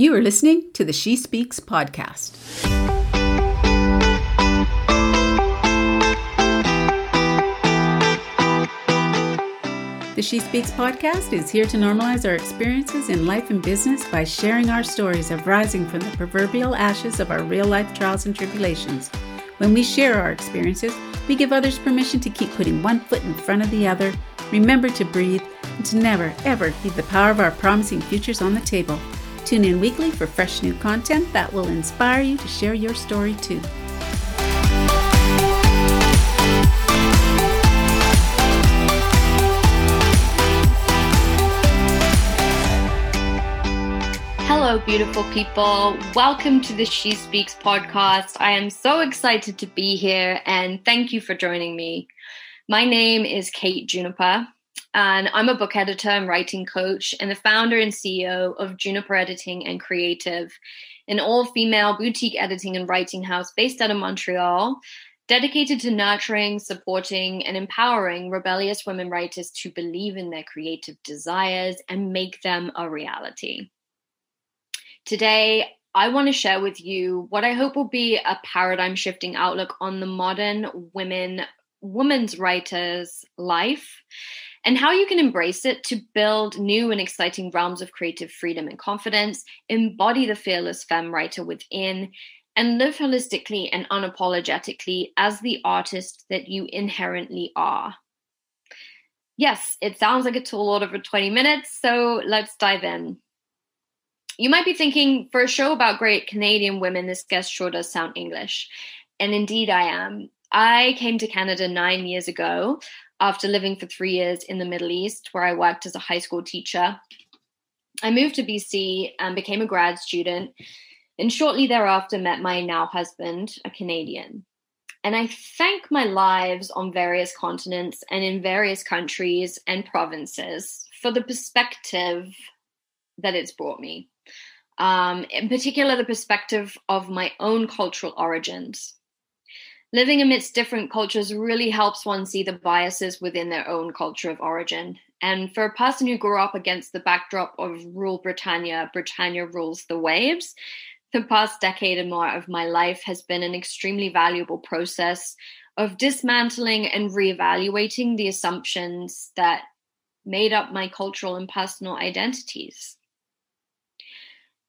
You are listening to the She Speaks podcast. The She Speaks podcast is here to normalize our experiences in life and business by sharing our stories of rising from the proverbial ashes of our real life trials and tribulations. When we share our experiences, we give others permission to keep putting one foot in front of the other, remember to breathe, and to never, ever leave the power of our promising futures on the table. Tune in weekly for fresh new content that will inspire you to share your story too. Hello, beautiful people. Welcome to the She Speaks podcast. I am so excited to be here and thank you for joining me. My name is Kate Juniper, and I'm a book editor and writing coach and the founder and CEO of Juniper Editing and Creative, an all female boutique editing and writing house based out of Montreal, dedicated to nurturing, supporting, and empowering rebellious women writers to believe in their creative desires and make them a reality. Today, I want to share with you what I hope will be a paradigm shifting outlook on the modern women women's writer's life and how you can embrace it to build new and exciting realms of creative freedom and confidence, embody the fearless femme writer within, and live holistically and unapologetically as the artist that you inherently are. Yes, it sounds like a tall order for 20 minutes, so let's dive in. You might be thinking, for a show about great Canadian women, this guest sure does sound English. And indeed, I am. I came to Canada nine years ago after living for three years in the Middle East, where I worked as a high school teacher. I moved to BC and became a grad student, and shortly thereafter met my now husband, a Canadian. And I thank my lives on various continents and in various countries and provinces for the perspective that it's brought me um, in particular, the perspective of my own cultural origins. Living amidst different cultures really helps one see the biases within their own culture of origin. And for a person who grew up against the backdrop of rule Britannia, Britannia rules the waves, the past decade and more of my life has been an extremely valuable process of dismantling and reevaluating the assumptions that made up my cultural and personal identities.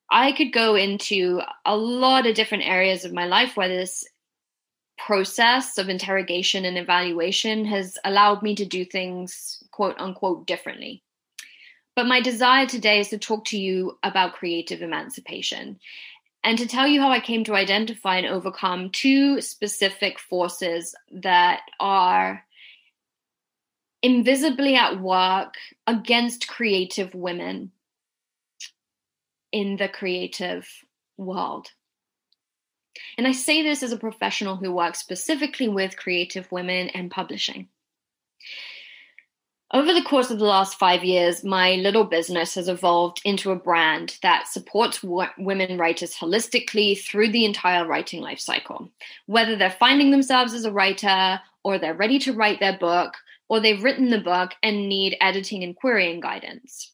I could go into a lot of different areas of my life where this process of interrogation and evaluation has allowed me to do things quote unquote differently. But my desire today is to talk to you about creative emancipation and to tell you how I came to identify and overcome two specific forces that are invisibly at work against creative women in the creative world. And I say this as a professional who works specifically with creative women and publishing. Over the course of the last five years, my little business has evolved into a brand that supports women writers holistically through the entire writing life cycle. Whether they're finding themselves as a writer, or they're ready to write their book, or they've written the book and need editing and querying guidance.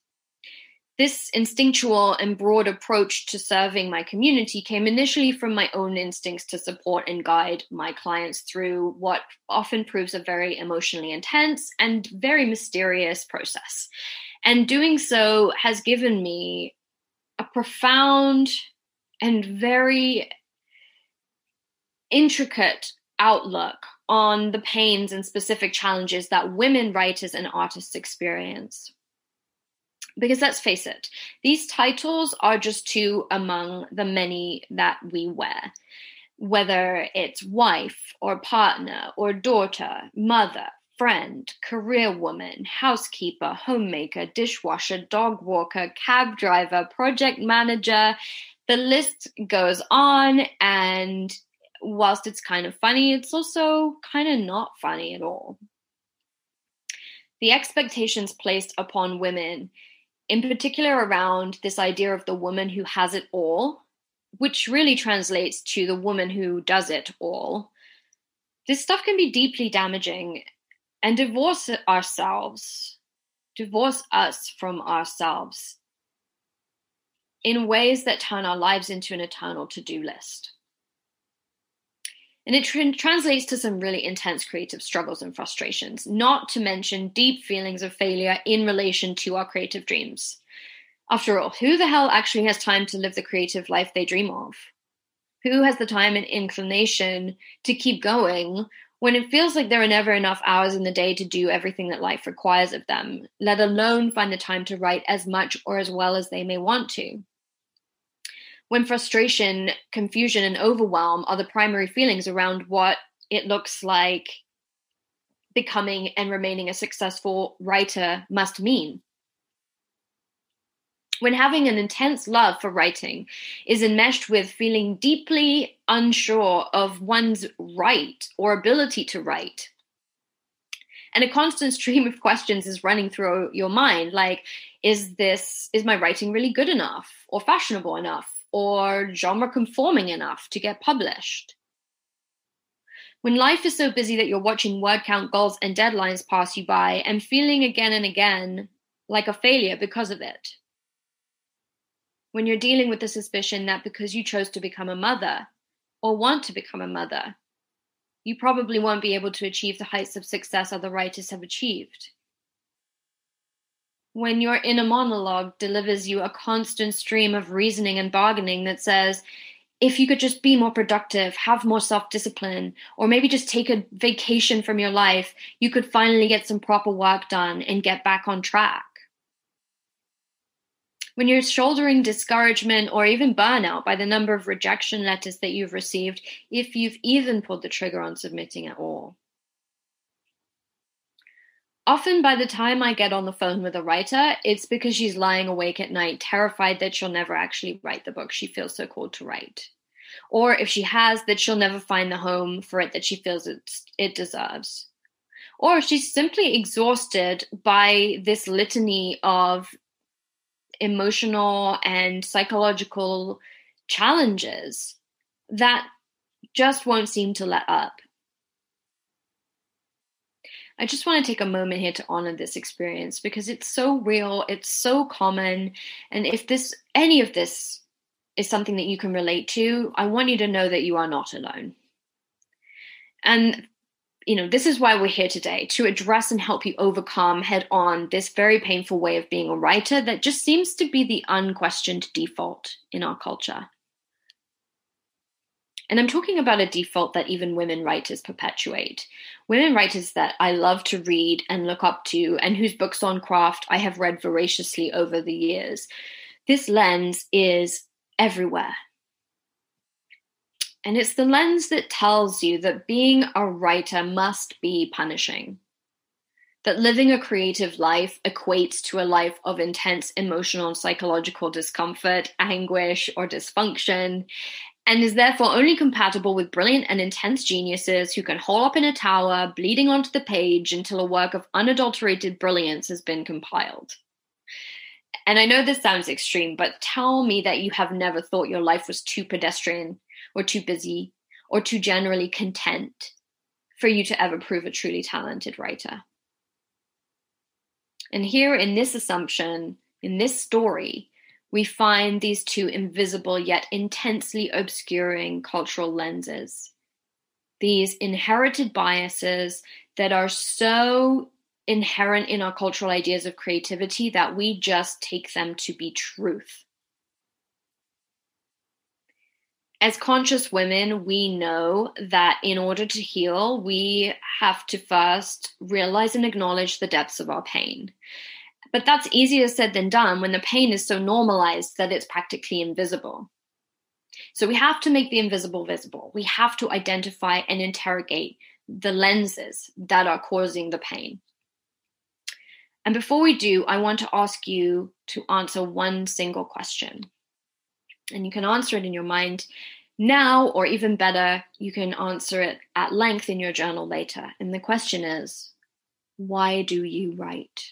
This instinctual and broad approach to serving my community came initially from my own instincts to support and guide my clients through what often proves a very emotionally intense and very mysterious process. And doing so has given me a profound and very intricate outlook on the pains and specific challenges that women writers and artists experience. Because let's face it, these titles are just two among the many that we wear. Whether it's wife or partner or daughter, mother, friend, career woman, housekeeper, homemaker, dishwasher, dog walker, cab driver, project manager, the list goes on. And whilst it's kind of funny, it's also kind of not funny at all. The expectations placed upon women in particular around this idea of the woman who has it all, which really translates to the woman who does it all. This stuff can be deeply damaging and divorce ourselves, divorce us from ourselves. in ways that turn our lives into an eternal to do list. And it tr- translates to some really intense creative struggles and frustrations, not to mention deep feelings of failure in relation to our creative dreams. After all, who the hell actually has time to live the creative life they dream of? Who has the time and inclination to keep going when it feels like there are never enough hours in the day to do everything that life requires of them, let alone find the time to write as much or as well as they may want to? When frustration, confusion, and overwhelm are the primary feelings around what it looks like becoming and remaining a successful writer must mean. When having an intense love for writing is enmeshed with feeling deeply unsure of one's right or ability to write, and a constant stream of questions is running through your mind like is this is my writing really good enough or fashionable enough or genre conforming enough to get published. When life is so busy that you're watching word count goals and deadlines pass you by and feeling again and again like a failure because of it. When you're dealing with the suspicion that because you chose to become a mother or want to become a mother, you probably won't be able to achieve the heights of success other writers have achieved when your inner monologue delivers you a constant stream of reasoning and bargaining that says, if you could just be more productive, have more self discipline, or maybe just take a vacation from your life, you could finally get some proper work done and get back on track. When you're shouldering discouragement or even burnout by the number of rejection letters that you've received, if you've even pulled the trigger on submitting at all. Often, by the time I get on the phone with a writer, it's because she's lying awake at night, terrified that she'll never actually write the book she feels so called to write. Or if she has, that she'll never find the home for it that she feels it deserves. Or she's simply exhausted by this litany of emotional and psychological challenges that just won't seem to let up. I just want to take a moment here to honor this experience because it's so real, it's so common. And if this, any of this is something that you can relate to, I want you to know that you are not alone. And, you know, this is why we're here today to address and help you overcome head on this very painful way of being a writer that just seems to be the unquestioned default in our culture. And I'm talking about a default that even women writers perpetuate. Women writers that I love to read and look up to, and whose books on craft I have read voraciously over the years. This lens is everywhere. And it's the lens that tells you that being a writer must be punishing. That living a creative life equates to a life of intense emotional and psychological discomfort, anguish, or dysfunction, and is therefore only compatible with brilliant and intense geniuses who can hole up in a tower, bleeding onto the page until a work of unadulterated brilliance has been compiled. And I know this sounds extreme, but tell me that you have never thought your life was too pedestrian or too busy or too generally content for you to ever prove a truly talented writer. And here in this assumption, in this story, we find these two invisible yet intensely obscuring cultural lenses. These inherited biases that are so inherent in our cultural ideas of creativity that we just take them to be truth. As conscious women, we know that in order to heal, we have to first realize and acknowledge the depths of our pain. But that's easier said than done when the pain is so normalized that it's practically invisible. So we have to make the invisible visible. We have to identify and interrogate the lenses that are causing the pain. And before we do, I want to ask you to answer one single question. And you can answer it in your mind now, or even better, you can answer it at length in your journal later. And the question is why do you write?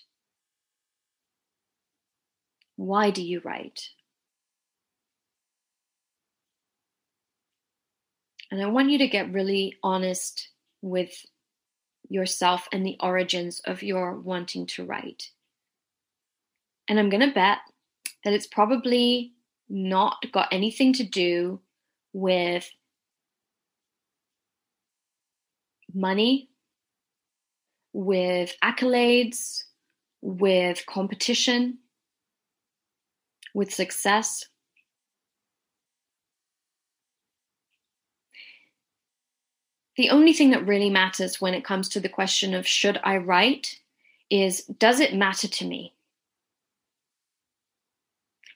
Why do you write? And I want you to get really honest with yourself and the origins of your wanting to write. And I'm going to bet that it's probably not got anything to do with money, with accolades, with competition, with success. The only thing that really matters when it comes to the question of should I write is does it matter to me?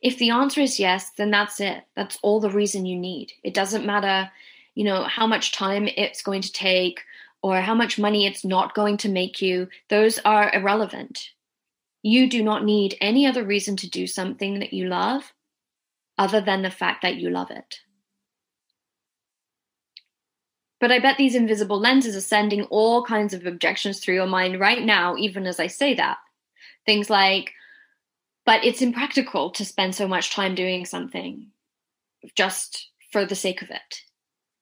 If the answer is yes, then that's it. That's all the reason you need. It doesn't matter, you know, how much time it's going to take or how much money it's not going to make you. Those are irrelevant. You do not need any other reason to do something that you love other than the fact that you love it. But I bet these invisible lenses are sending all kinds of objections through your mind right now, even as I say that. Things like, but it's impractical to spend so much time doing something just for the sake of it.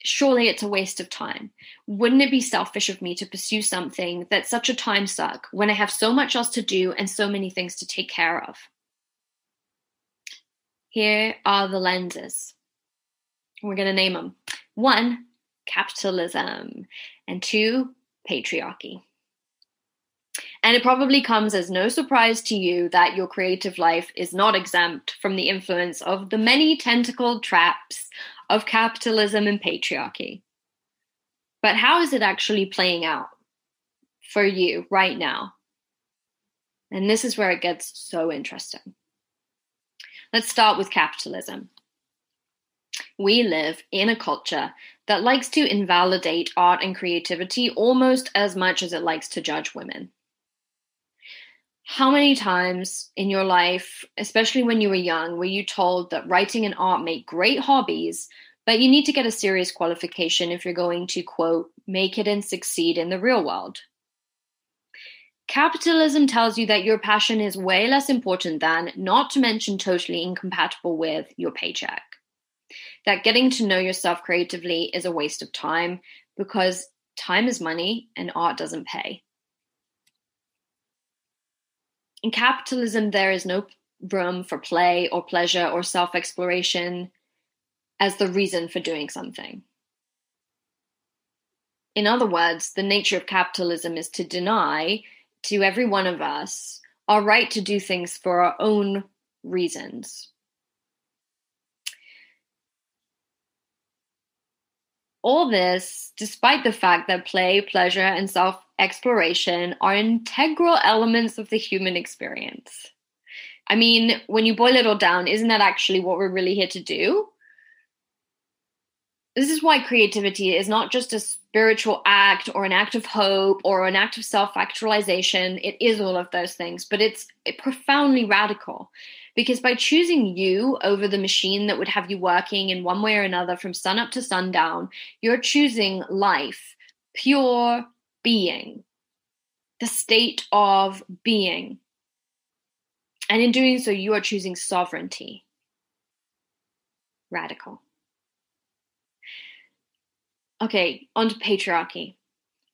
Surely it's a waste of time. Wouldn't it be selfish of me to pursue something that's such a time suck when I have so much else to do and so many things to take care of? Here are the lenses. We're going to name them. One, capitalism, and two, patriarchy. And it probably comes as no surprise to you that your creative life is not exempt from the influence of the many tentacled traps of capitalism and patriarchy. But how is it actually playing out for you right now? And this is where it gets so interesting. Let's start with capitalism. We live in a culture that likes to invalidate art and creativity almost as much as it likes to judge women how many times in your life, especially when you were young, were you told that writing and art make great hobbies, but you need to get a serious qualification if you're going to, quote, make it and succeed in the real world? Capitalism tells you that your passion is way less important than, not to mention totally incompatible with, your paycheck. That getting to know yourself creatively is a waste of time because time is money and art doesn't pay. In capitalism, there is no room for play or pleasure or self exploration as the reason for doing something. In other words, the nature of capitalism is to deny to every one of us our right to do things for our own reasons. All this, despite the fact that play, pleasure, and self exploration are integral elements of the human experience. I mean, when you boil it all down, isn't that actually what we're really here to do? This is why creativity is not just a spiritual act or an act of hope or an act of self actualization. It is all of those things, but it's profoundly radical because by choosing you over the machine that would have you working in one way or another from sun up to sundown, you're choosing life, pure, being, the state of being. And in doing so, you are choosing sovereignty. Radical. Okay, on to patriarchy,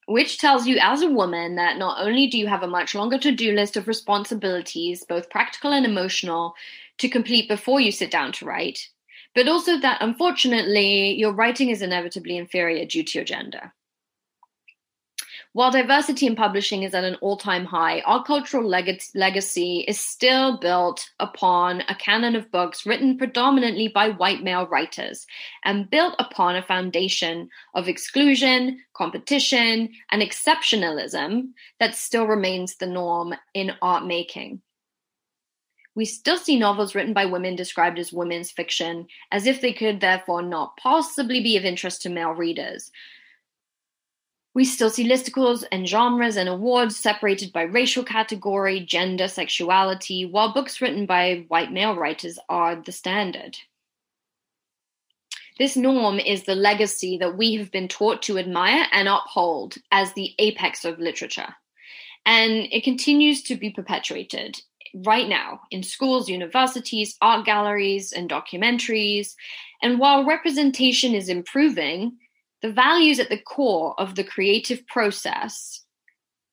which tells you as a woman that not only do you have a much longer to do list of responsibilities, both practical and emotional, to complete before you sit down to write, but also that unfortunately your writing is inevitably inferior due to your gender. While diversity in publishing is at an all time high, our cultural leg- legacy is still built upon a canon of books written predominantly by white male writers and built upon a foundation of exclusion, competition, and exceptionalism that still remains the norm in art making. We still see novels written by women described as women's fiction, as if they could therefore not possibly be of interest to male readers, we still see listicles and genres and awards separated by racial category, gender, sexuality, while books written by white male writers are the standard. This norm is the legacy that we have been taught to admire and uphold as the apex of literature. And it continues to be perpetuated right now in schools, universities, art galleries, and documentaries. And while representation is improving, the values at the core of the creative process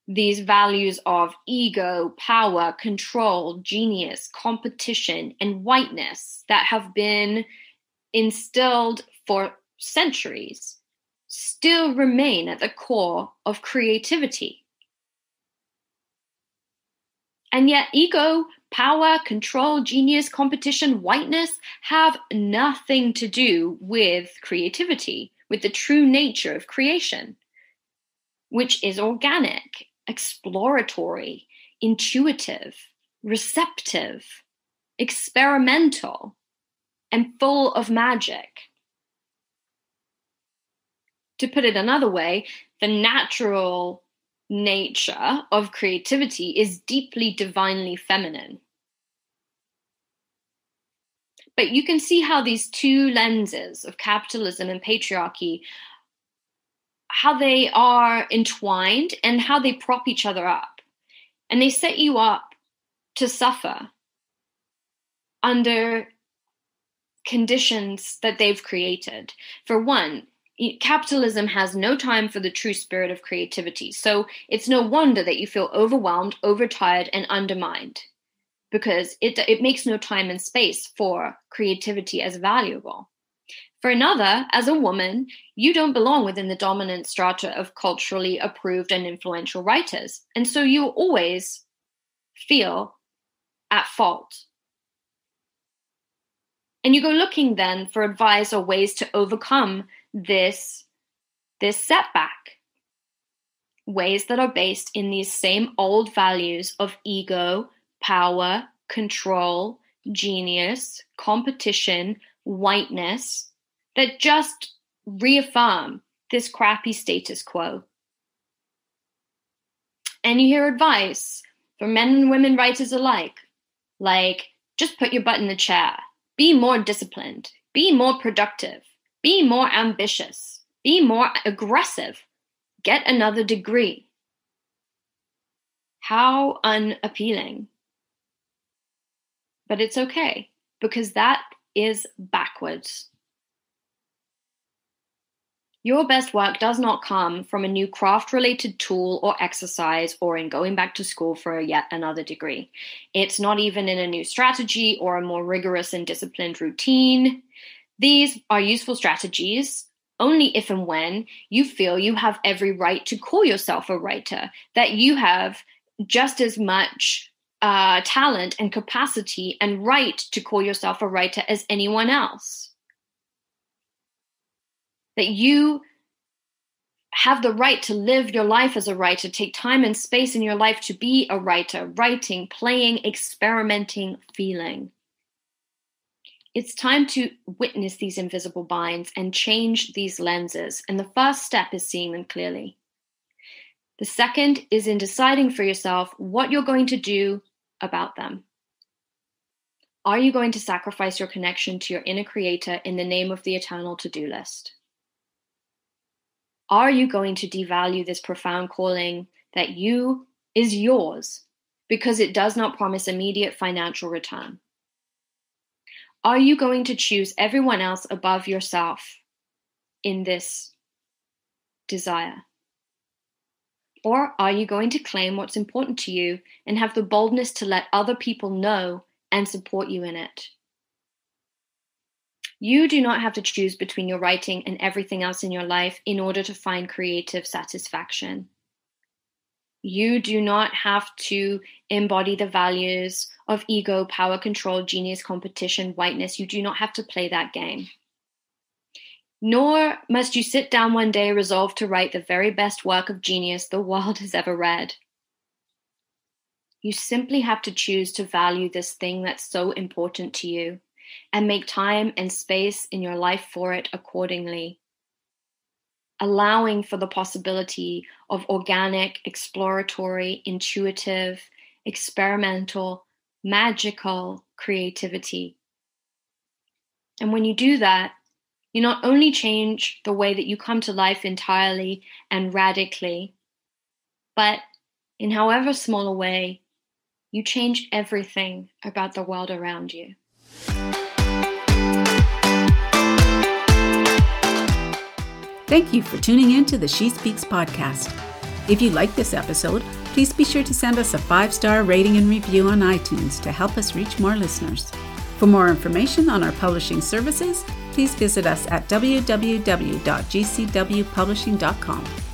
these values of ego, power, control, genius, competition, and whiteness that have been instilled for centuries still remain at the core of creativity. And yet, ego, power, control, genius, competition, whiteness have nothing to do with creativity, with the true nature of creation, which is organic exploratory, intuitive, receptive, experimental, and full of magic. To put it another way, the natural nature of creativity is deeply divinely feminine. But you can see how these two lenses of capitalism and patriarchy how they are entwined and how they prop each other up. And they set you up to suffer under conditions that they've created. For one, capitalism has no time for the true spirit of creativity. So it's no wonder that you feel overwhelmed, overtired, and undermined because it, it makes no time and space for creativity as valuable. For another, as a woman, you don't belong within the dominant strata of culturally approved and influential writers. And so you always feel at fault. And you go looking then for advice or ways to overcome this, this setback. Ways that are based in these same old values of ego, power, control, genius, competition, whiteness, that just reaffirm this crappy status quo. And you hear advice from men and women writers alike, like just put your butt in the chair, be more disciplined, be more productive, be more ambitious, be more aggressive, get another degree. How unappealing. But it's okay because that is backwards. Your best work does not come from a new craft related tool or exercise or in going back to school for yet another degree. It's not even in a new strategy or a more rigorous and disciplined routine. These are useful strategies only if and when you feel you have every right to call yourself a writer, that you have just as much uh, talent and capacity and right to call yourself a writer as anyone else that you have the right to live your life as a writer, take time and space in your life to be a writer, writing, playing, experimenting, feeling. It's time to witness these invisible binds and change these lenses. And the first step is seeing them clearly. The second is in deciding for yourself what you're going to do about them. Are you going to sacrifice your connection to your inner creator in the name of the eternal to do list? Are you going to devalue this profound calling that you is yours because it does not promise immediate financial return? Are you going to choose everyone else above yourself in this desire? Or are you going to claim what's important to you and have the boldness to let other people know and support you in it? You do not have to choose between your writing and everything else in your life in order to find creative satisfaction. You do not have to embody the values of ego, power, control, genius, competition, whiteness. You do not have to play that game. Nor must you sit down one day resolved to write the very best work of genius the world has ever read. You simply have to choose to value this thing that's so important to you and make time and space in your life for it accordingly. Allowing for the possibility of organic, exploratory, intuitive, experimental, magical creativity. And when you do that, you not only change the way that you come to life entirely and radically, but in however small a way, you change everything about the world around you. Thank you for tuning in to the She Speaks podcast. If you like this episode, Please be sure to send us a five star rating and review on iTunes to help us reach more listeners. For more information on our publishing services, please visit us at www.gcwpublishing.com.